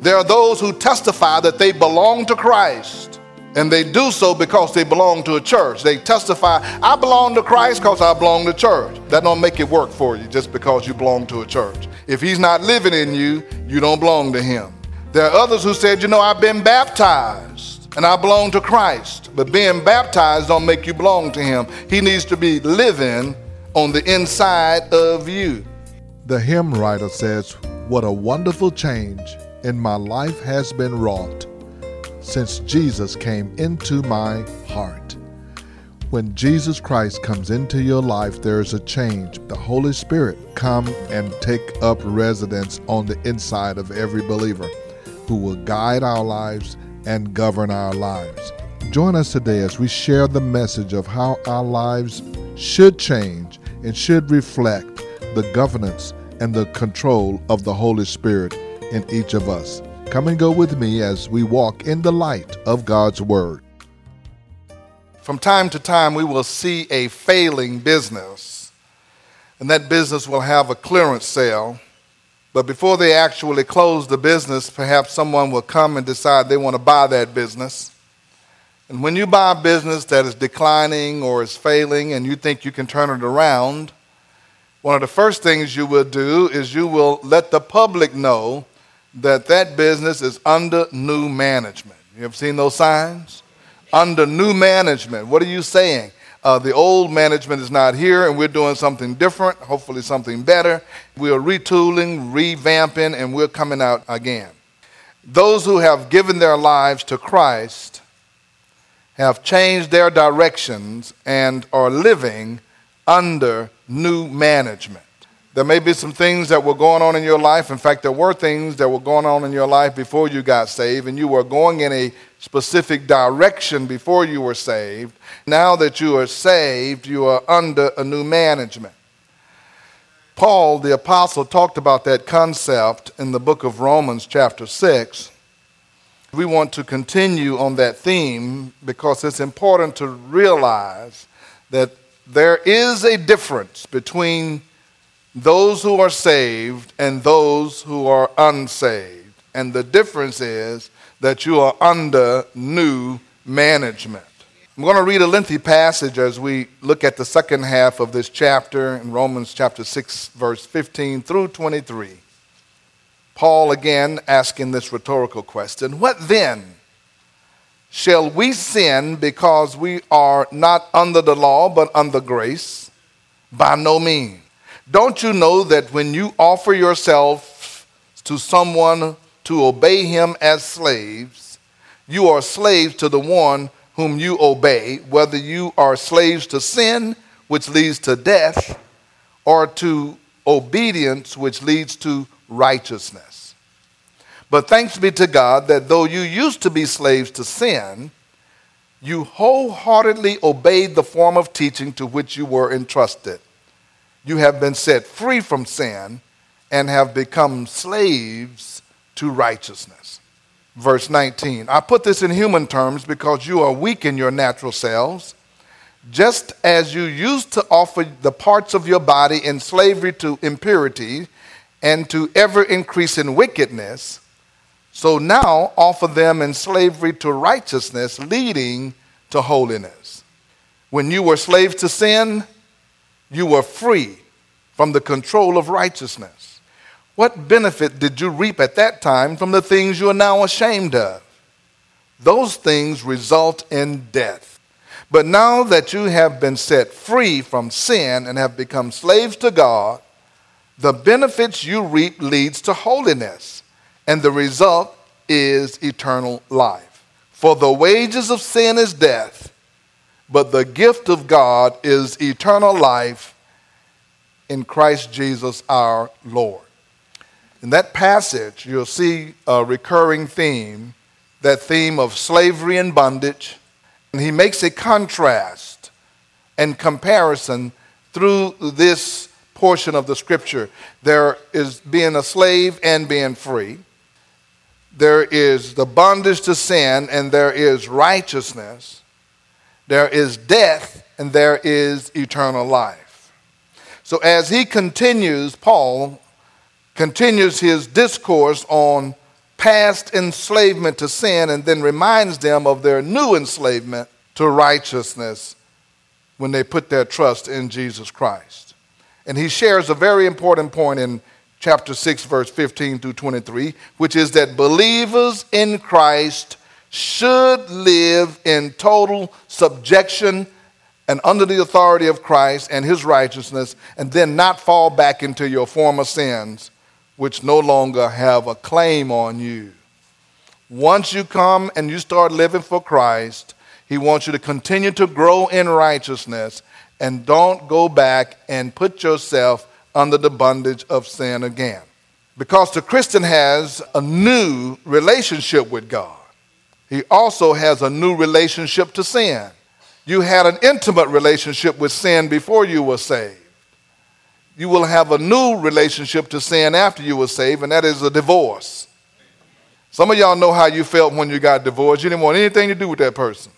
There are those who testify that they belong to Christ. And they do so because they belong to a church. They testify, I belong to Christ because I belong to church. That don't make it work for you just because you belong to a church. If he's not living in you, you don't belong to him. There are others who said, you know, I've been baptized and I belong to Christ. But being baptized don't make you belong to him. He needs to be living on the inside of you. The hymn writer says, What a wonderful change in my life has been wrought since Jesus came into my heart. When Jesus Christ comes into your life, there is a change. The Holy Spirit come and take up residence on the inside of every believer who will guide our lives and govern our lives. Join us today as we share the message of how our lives should change and should reflect the governance and the control of the Holy Spirit in each of us. Come and go with me as we walk in the light of God's Word. From time to time, we will see a failing business, and that business will have a clearance sale. But before they actually close the business, perhaps someone will come and decide they want to buy that business. And when you buy a business that is declining or is failing and you think you can turn it around, one of the first things you will do is you will let the public know that that business is under new management. You ever seen those signs? Under new management. What are you saying? Uh, the old management is not here and we're doing something different, hopefully something better. We are retooling, revamping, and we're coming out again. Those who have given their lives to Christ have changed their directions and are living under new management. There may be some things that were going on in your life. In fact, there were things that were going on in your life before you got saved, and you were going in a specific direction before you were saved. Now that you are saved, you are under a new management. Paul, the apostle, talked about that concept in the book of Romans, chapter 6. We want to continue on that theme because it's important to realize that there is a difference between those who are saved and those who are unsaved. And the difference is that you are under new management. I'm going to read a lengthy passage as we look at the second half of this chapter in Romans chapter 6, verse 15 through 23. Paul again asking this rhetorical question What then? Shall we sin because we are not under the law but under grace? By no means. Don't you know that when you offer yourself to someone to obey him as slaves, you are slaves to the one whom you obey, whether you are slaves to sin, which leads to death, or to obedience, which leads to righteousness. But thanks be to God that though you used to be slaves to sin, you wholeheartedly obeyed the form of teaching to which you were entrusted you have been set free from sin and have become slaves to righteousness. Verse 19 I put this in human terms because you are weak in your natural selves. Just as you used to offer the parts of your body in slavery to impurity and to ever increasing wickedness, so now offer them in slavery to righteousness, leading to holiness. When you were slaves to sin, you were free from the control of righteousness. What benefit did you reap at that time from the things you are now ashamed of? Those things result in death. But now that you have been set free from sin and have become slaves to God, the benefits you reap leads to holiness, and the result is eternal life. For the wages of sin is death, but the gift of God is eternal life in Christ Jesus our Lord. In that passage, you'll see a recurring theme, that theme of slavery and bondage. And he makes a contrast and comparison through this portion of the scripture. There is being a slave and being free. There is the bondage to sin, and there is righteousness. There is death and there is eternal life. So as he continues, Paul continues his discourse on past enslavement to sin and then reminds them of their new enslavement to righteousness when they put their trust in Jesus Christ. And he shares a very important point in chapter 6, verse 15 through 23, which is that believers in Christ should live in total subjection and under the authority of Christ and his righteousness, and then not fall back into your former sins, which no longer have a claim on you. Once you come and you start living for Christ, he wants you to continue to grow in righteousness and don't go back and put yourself under the bondage of sin again. Because the Christian has a new relationship with God, he also has a new relationship to sin. You had an intimate relationship with sin before you were saved. You will have a new relationship to sin after you were saved, and that is a divorce. Some of y'all know how you felt when you got divorced. You didn't want anything to do with that person.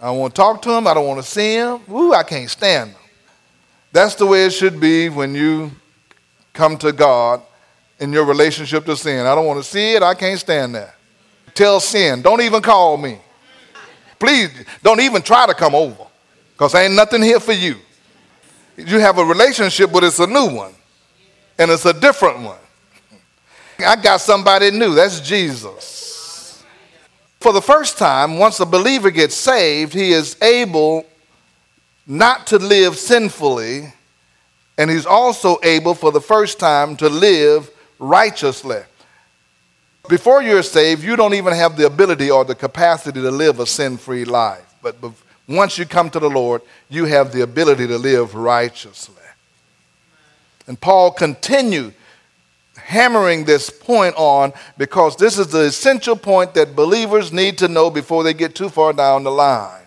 I don't want to talk to him. I don't want to see him. Woo, I can't stand them. That's the way it should be when you come to God in your relationship to sin. I don't want to see it. I can't stand that. Tell sin, don't even call me. Please don't even try to come over because ain't nothing here for you. You have a relationship, but it's a new one and it's a different one. I got somebody new. That's Jesus. For the first time, once a believer gets saved, he is able not to live sinfully, and he's also able for the first time to live righteously. Before you're saved, you don't even have the ability or the capacity to live a sin free life. But once you come to the Lord, you have the ability to live righteously. And Paul continued hammering this point on because this is the essential point that believers need to know before they get too far down the line.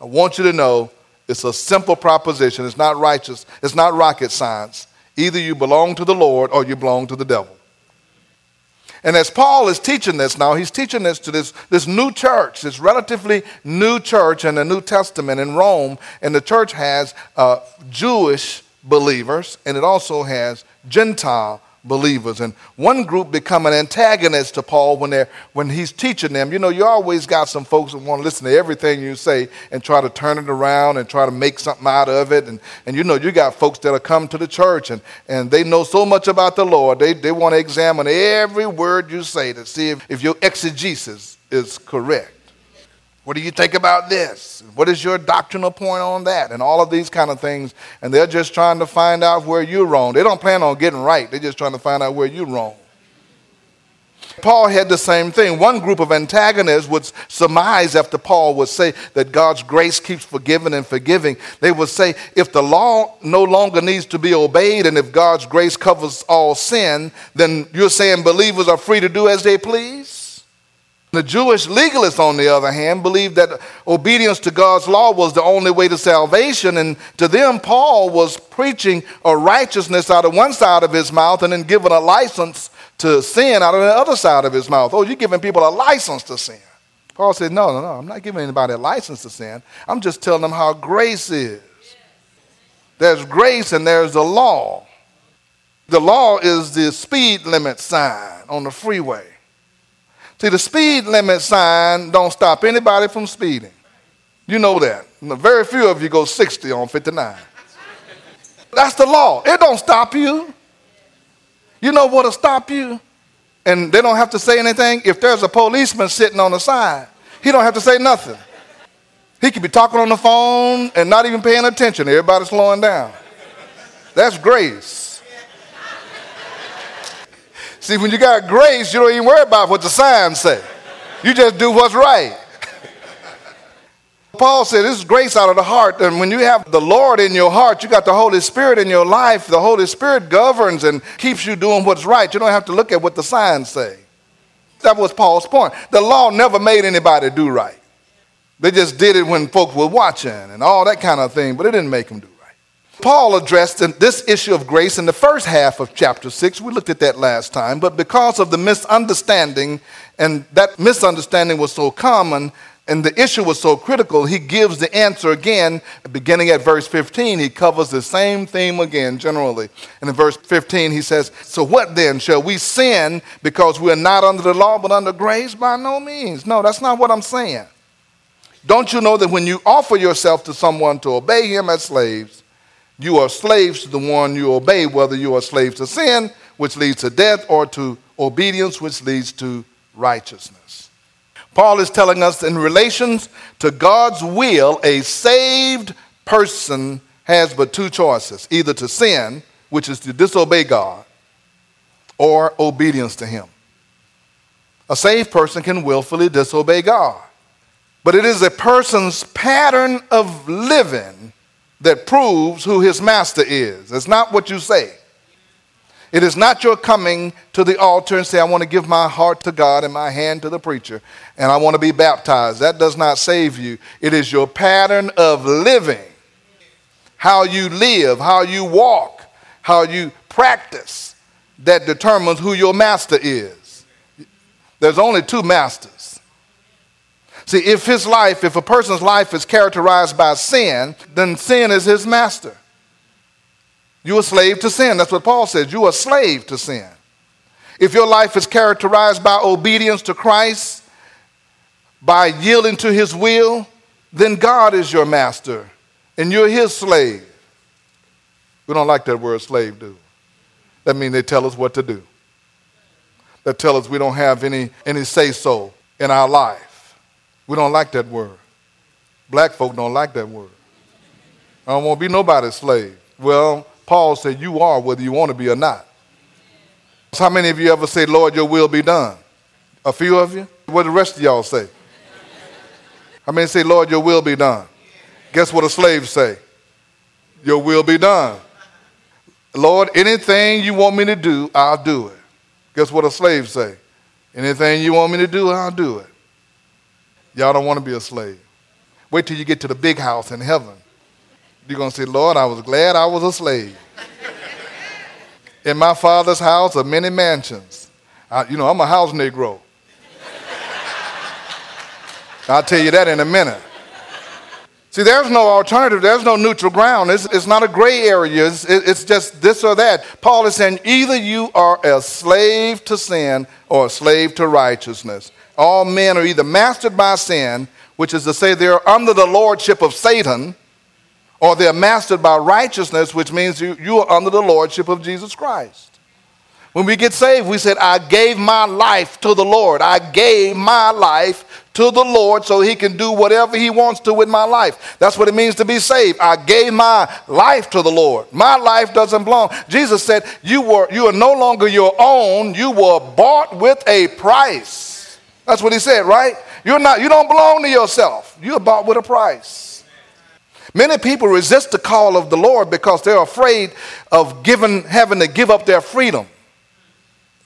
I want you to know it's a simple proposition. It's not righteous, it's not rocket science. Either you belong to the Lord or you belong to the devil. And as Paul is teaching this now, he's teaching this to this, this new church, this relatively new church in the New Testament in Rome. And the church has uh, Jewish believers and it also has Gentile believers. And one group become an antagonist to Paul when, they're, when he's teaching them. You know, you always got some folks that want to listen to everything you say and try to turn it around and try to make something out of it. And, and you know, you got folks that are come to the church and, and they know so much about the Lord, they, they want to examine every word you say to see if, if your exegesis is correct. What do you think about this? What is your doctrinal point on that? And all of these kind of things. And they're just trying to find out where you're wrong. They don't plan on getting right, they're just trying to find out where you're wrong. Paul had the same thing. One group of antagonists would surmise after Paul would say that God's grace keeps forgiving and forgiving. They would say if the law no longer needs to be obeyed and if God's grace covers all sin, then you're saying believers are free to do as they please? The Jewish legalists, on the other hand, believed that obedience to God's law was the only way to salvation. And to them, Paul was preaching a righteousness out of one side of his mouth and then giving a license to sin out of the other side of his mouth. Oh, you're giving people a license to sin. Paul said, No, no, no, I'm not giving anybody a license to sin. I'm just telling them how grace is. There's grace and there's the law. The law is the speed limit sign on the freeway. See, the speed limit sign don't stop anybody from speeding. You know that. Very few of you go 60 on 59. That's the law. It don't stop you. You know what'll stop you? And they don't have to say anything. If there's a policeman sitting on the side, he don't have to say nothing. He could be talking on the phone and not even paying attention. Everybody's slowing down. That's grace. See, when you got grace, you don't even worry about what the signs say. You just do what's right. Paul said, This is grace out of the heart. And when you have the Lord in your heart, you got the Holy Spirit in your life. The Holy Spirit governs and keeps you doing what's right. You don't have to look at what the signs say. That was Paul's point. The law never made anybody do right. They just did it when folks were watching and all that kind of thing, but it didn't make them do Paul addressed this issue of grace in the first half of chapter 6. We looked at that last time. But because of the misunderstanding, and that misunderstanding was so common, And the issue was so critical, he gives the answer again, beginning at verse 15. He covers the same theme again, generally. And in verse 15, he says, So what then? Shall we sin because we're not under the law but under grace? By no means. No, that's not what I'm saying. Don't you know that when you offer yourself to someone to obey him as slaves, you are slaves to the one you obey, whether you are slaves to sin, which leads to death, or to obedience, which leads to righteousness? Paul is telling us in relations to God's will, a saved person has but two choices either to sin, which is to disobey God, or obedience to Him. A saved person can willfully disobey God. But it is a person's pattern of living that proves who his master is. It's not what you say. It is not your coming to the altar and say, I want to give my heart to God and my hand to the preacher, and I want to be baptized. That does not save you. It is your pattern of living, how you live, how you walk, how you practice, that determines who your master is. There's only two masters. See, if his life, if a person's life is characterized by sin, then sin is his master. You're a slave to sin. That's what Paul says. You're a slave to sin. If your life is characterized by obedience to Christ, by yielding to his will, then God is your master and you're his slave. We don't like that word slave, do That means they tell us what to do. That tell us we don't have any, any say so in our life. We don't like that word. Black folk don't like that word. I don't want to be nobody's slave. Well, Paul said, You are whether you want to be or not. So how many of you ever say, Lord, your will be done? A few of you? What the rest of y'all say? How many say, Lord, your will be done? Guess what a slave say? Your will be done. Lord, anything you want me to do, I'll do it. Guess what a slave say? Anything you want me to do, I'll do it. Y'all don't want to be a slave. Wait till you get to the big house in heaven. You're going to say, Lord, I was glad I was a slave. In my father's house are many mansions. I, you know, I'm a house Negro. I'll tell you that in a minute. See, there's no alternative. There's no neutral ground. It's, it's not a gray area. It's, it's just this or that. Paul is saying either you are a slave to sin or a slave to righteousness. All men are either mastered by sin, which is to say they're under the lordship of Satan, or they're mastered by righteousness, which means you, you are under the lordship of Jesus Christ. When we get saved, we said, I gave my life to the Lord. I gave my life to the Lord so he can do whatever he wants to with my life. That's what it means to be saved. I gave my life to the Lord. My life doesn't belong. Jesus said, You were you are no longer your own, you were bought with a price. That's what he said, right? You're not you don't belong to yourself. You're bought with a price. Many people resist the call of the Lord because they're afraid of giving, having to give up their freedom.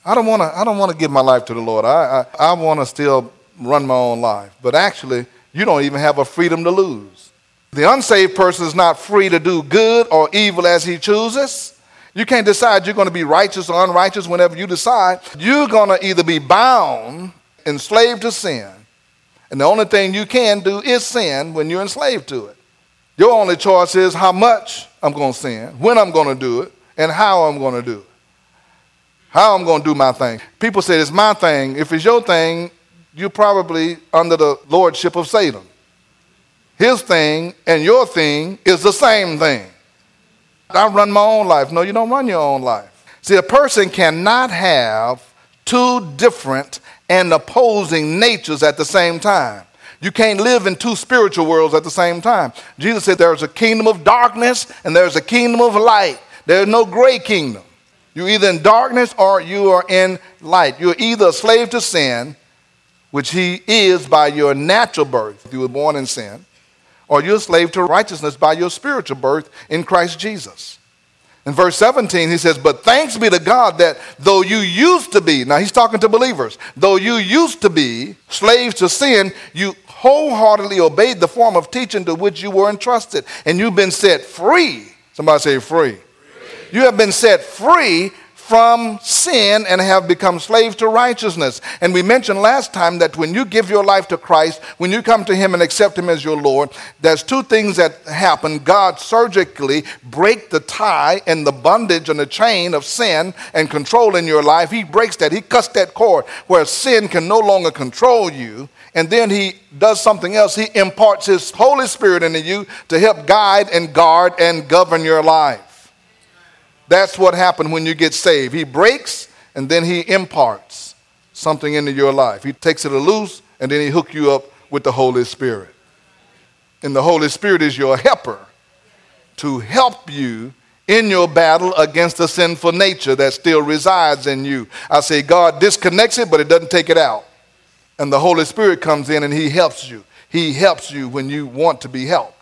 I don't want to. I don't want to give my life to the Lord. I, I, I want to still run my own life. But actually, you don't even have a freedom to lose. The unsaved person is not free to do good or evil as he chooses. You can't decide you're going to be righteous or unrighteous whenever you decide. You're going to either be bound, enslaved to sin, and the only thing you can do is sin when you're enslaved to it. Your only choice is how much I'm going to sin, when I'm going to do it, and how I'm going to do it. How I'm going to do my thing. People say it's my thing. If it's your thing, you're probably under the lordship of Satan. His thing and your thing is the same thing. I run my own life. No, you don't run your own life. See, a person cannot have two different and opposing natures at the same time. You can't live in two spiritual worlds at the same time. Jesus said there's a kingdom of darkness and there's a kingdom of light. There's no gray kingdom. You're either in darkness or you are in light. You're either a slave to sin, which he is by your natural birth, you were born in sin, or you're a slave to righteousness by your spiritual birth in Christ Jesus. In verse 17, he says, But thanks be to God that though you used to be, now he's talking to believers, though you used to be slaves to sin, you wholeheartedly obeyed the form of teaching to which you were entrusted, and you've been set free. Somebody say free. free. You have been set free from sin and have become slaves to righteousness. And we mentioned last time that when you give your life to Christ, when you come to Him and accept Him as your Lord, there's two things that happen. God surgically break the tie and the bondage and the chain of sin and control in your life. He breaks that. He cuts that cord where sin can no longer control you. And then He does something else. He imparts His Holy Spirit into you to help guide and guard and govern your life. That's what happened when you get saved. He breaks and then he imparts something into your life. He takes it loose and then he hook you up with the Holy Spirit. And the Holy Spirit is your helper to help you in your battle against the sinful nature that still resides in you. I say God disconnects it, but it doesn't take it out. And the Holy Spirit comes in and he helps you. He helps you when you want to be helped.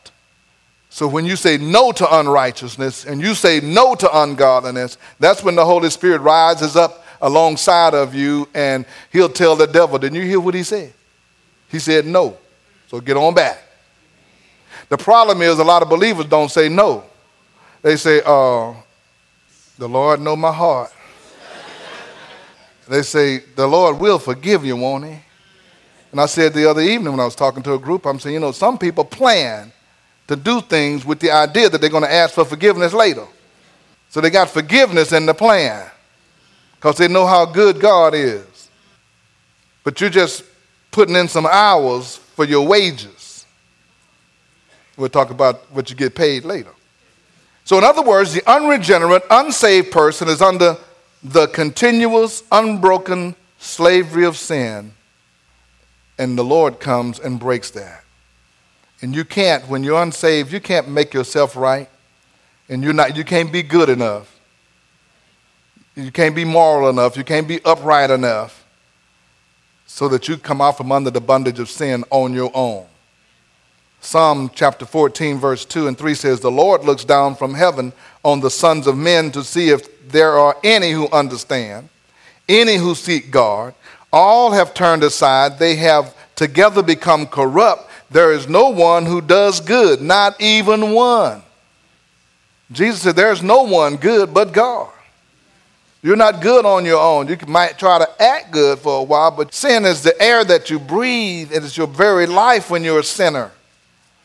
So when you say no to unrighteousness and you say no to ungodliness, that's when the Holy Spirit rises up alongside of you and he'll tell the devil, Didn't you hear what he said? He said no. So get on back. The problem is a lot of believers don't say no. They say, uh, the Lord know my heart. they say, the Lord will forgive you, won't he? And I said the other evening when I was talking to a group, I'm saying, you know, some people plan to do things with the idea that they're going to ask for forgiveness later. So they got forgiveness in the plan because they know how good God is. But you're just putting in some hours for your wages. We'll talk about what you get paid later. So, in other words, the unregenerate, unsaved person is under the continuous, unbroken slavery of sin, and the Lord comes and breaks that. And you can't, when you're unsaved, you can't make yourself right. And you're not, you can't be good enough. You can't be moral enough. You can't be upright enough so that you come out from under the bondage of sin on your own. Psalm chapter 14, verse 2 and 3 says, The Lord looks down from heaven on the sons of men to see if there are any who understand, any who seek God. All have turned aside, they have together become corrupt. There is no one who does good, not even one. Jesus said, There's no one good but God. You're not good on your own. You might try to act good for a while, but sin is the air that you breathe. It is your very life when you're a sinner.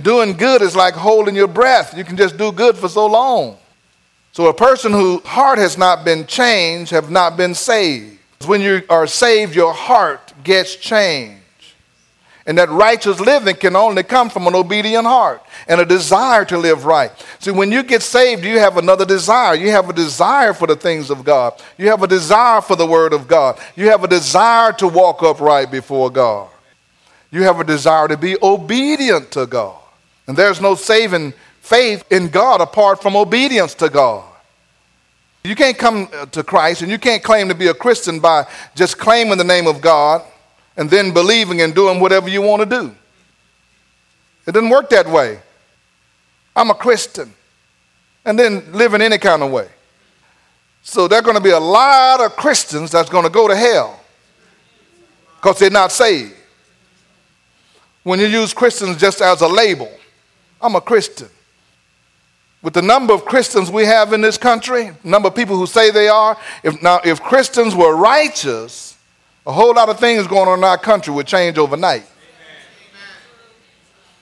Doing good is like holding your breath. You can just do good for so long. So a person whose heart has not been changed have not been saved. When you are saved, your heart gets changed. And that righteous living can only come from an obedient heart and a desire to live right. See, when you get saved, you have another desire. You have a desire for the things of God. You have a desire for the Word of God. You have a desire to walk upright before God. You have a desire to be obedient to God. And there's no saving faith in God apart from obedience to God. You can't come to Christ and you can't claim to be a Christian by just claiming the name of God and then believing and doing whatever you want to do. It doesn't work that way. I'm a Christian, and then living any kind of way. So there are going to be a lot of Christians that's going to go to hell because they're not saved. When you use Christians just as a label, I'm a Christian. With the number of Christians we have in this country, number of people who say they are, if now if Christians were righteous, a whole lot of things going on in our country would change overnight.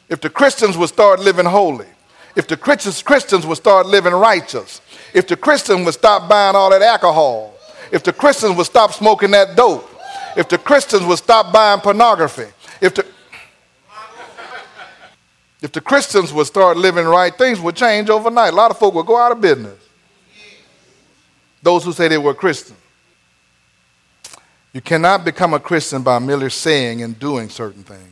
If the Christians would start living holy, if the Christians would start living righteous, if the Christians would stop buying all that alcohol, if the Christians would stop smoking that dope, if the Christians would stop buying pornography, if the if the Christians would start living right, things would change overnight. A lot of folk would go out of business. Those who say they were Christians. You cannot become a Christian by merely saying and doing certain things.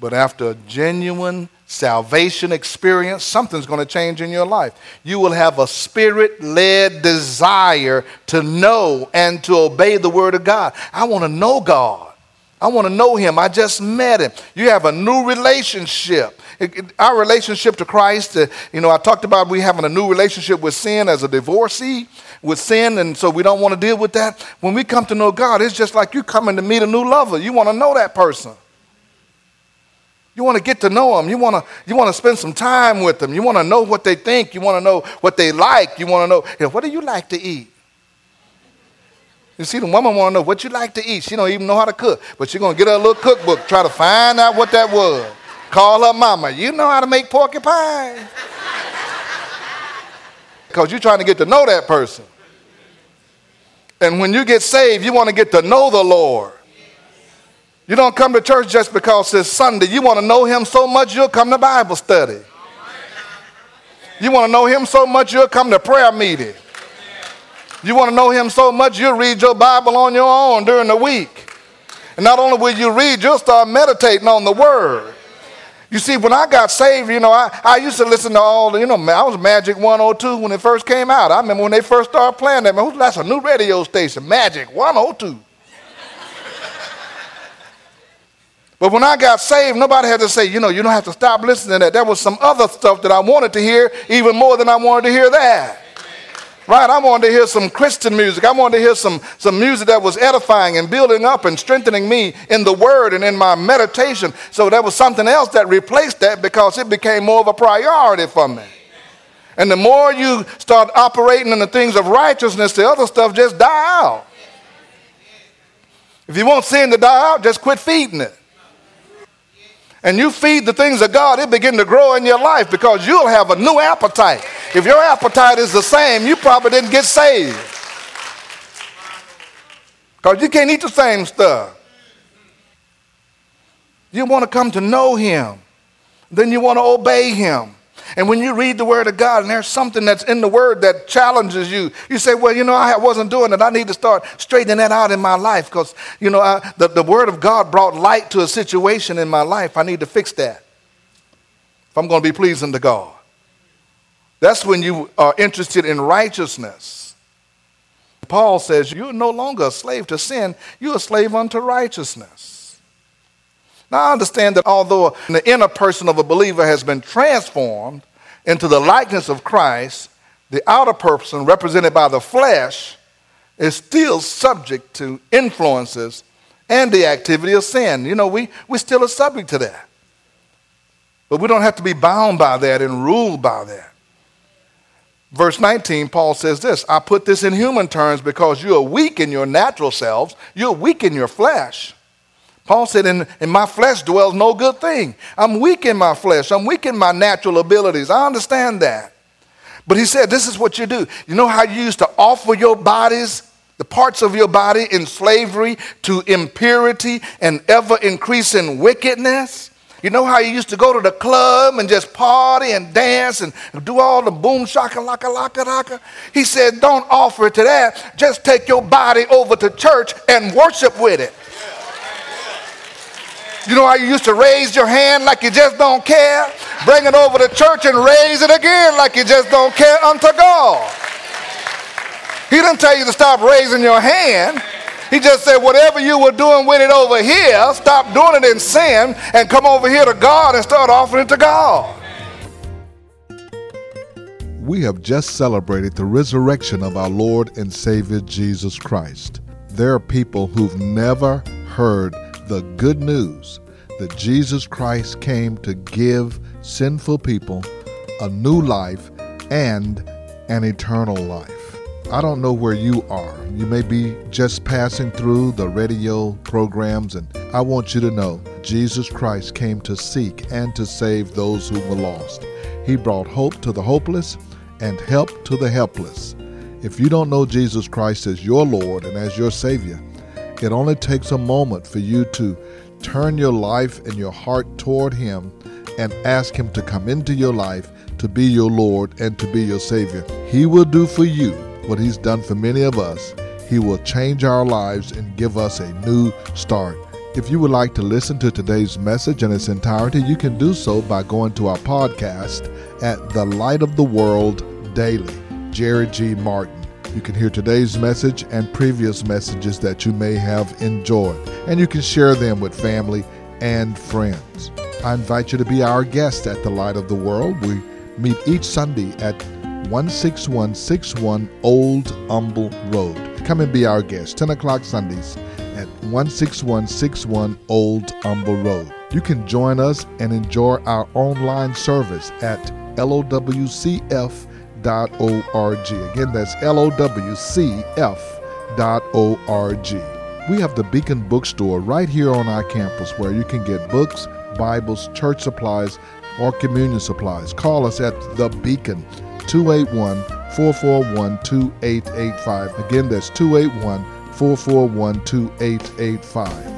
But after a genuine salvation experience, something's going to change in your life. You will have a spirit led desire to know and to obey the Word of God. I want to know God. I want to know Him. I just met Him. You have a new relationship. Our relationship to Christ, uh, you know, I talked about we having a new relationship with sin as a divorcee with sin, and so we don't want to deal with that. When we come to know God, it's just like you coming to meet a new lover. You want to know that person. You want to get to know them. You want to, you want to spend some time with them. You want to know what they think. You want to know what they like. You want to know, you know, what do you like to eat? You see, the woman want to know what you like to eat. She don't even know how to cook, but she's going to get her a little cookbook, try to find out what that was. Call her mama. You know how to make porcupine? Because you're trying to get to know that person. And when you get saved, you want to get to know the Lord. You don't come to church just because it's Sunday. You want to know Him so much you'll come to Bible study. You want to know Him so much you'll come to prayer meeting. You want to know Him so much you'll read your Bible on your own during the week. And not only will you read, you'll start meditating on the Word. You see, when I got saved, you know, I, I used to listen to all the, you know, I was Majic 102 when it first came out. I remember when they first started playing that, man, that's a new radio station, Majic 102. but when I got saved, nobody had to say, you know, you don't have to stop listening to that. There was some other stuff that I wanted to hear even more than I wanted to hear that. Right? I wanted to hear some Christian music. I wanted to hear some, some music that was edifying and building up and strengthening me in the word and in my meditation. So there was something else that replaced that because it became more of a priority for me. And the more you start operating in the things of righteousness, the other stuff just die out. If you want sin to die out, just quit feeding it and you feed the things of God, it begin to grow in your life because you'll have a new appetite. If your appetite is the same, you probably didn't get saved. Because you can't eat the same stuff. You want to come to know Him, then you want to obey Him. And when you read the Word of God and there's something that's in the Word that challenges you, you say, Well, you know, I wasn't doing it. I need to start straightening that out in my life because, you know, I, the, the Word of God brought light to a situation in my life. I need to fix that if I'm going to be pleasing to God. That's when you are interested in righteousness. Paul says, You're no longer a slave to sin, you're a slave unto righteousness. Now, I understand that although the inner person of a believer has been transformed into the likeness of Christ, the outer person, represented by the flesh, is still subject to influences and the activity of sin. You know, we, we still are subject to that. But we don't have to be bound by that and ruled by that. Verse 19, Paul says this I put this in human terms because you are weak in your natural selves, you're weak in your flesh. Paul said, in, in my flesh dwells no good thing. I'm weak in my flesh. I'm weak in my natural abilities. I understand that. But he said, This is what you do. You know how you used to offer your bodies, the parts of your body, in slavery to impurity and ever increasing wickedness? You know how you used to go to the club and just party and dance and do all the boom shaka laka laka laka? He said, Don't offer it to that. Just take your body over to church and worship with it. You know how you used to raise your hand like you just don't care? Bring it over to church and raise it again like you just don't care unto God. He didn't tell you to stop raising your hand. He just said, whatever you were doing with it over here, stop doing it in sin and come over here to God and start offering it to God. We have just celebrated the resurrection of our Lord and Savior Jesus Christ. There are people who've never heard the good news that Jesus Christ came to give sinful people a new life and an eternal life. I don't know where you are. You may be just passing through the radio programs, and I want you to know Jesus Christ came to seek and to save those who were lost. He brought hope to the hopeless and help to the helpless. If you don't know Jesus Christ as your Lord and as your Savior, it only takes a moment for you to turn your life and your heart toward Him and ask Him to come into your life to be your Lord and to be your Savior. He will do for you what He's done for many of us. He will change our lives and give us a new start. If you would like to listen to today's message in its entirety, you can do so by going to our podcast at The Light of the World Daily. Jerry G. Martin. You can hear today's message and previous messages that you may have enjoyed, and you can share them with family and friends. I invite you to be our guest at the Light of the World. We meet each Sunday at 16161 Old Humble Road. Come and be our guest, 10 o'clock Sundays at 16161 Old Humble Road. You can join us and enjoy our online service at LOWCF lowcf.org. Again, that's lowcf.org. We have the Beacon Bookstore right here on our campus where you can get books, Bibles, church supplies, or communion supplies. Call us at The Beacon, 281 441 2885. Again, that's 281 441 2885.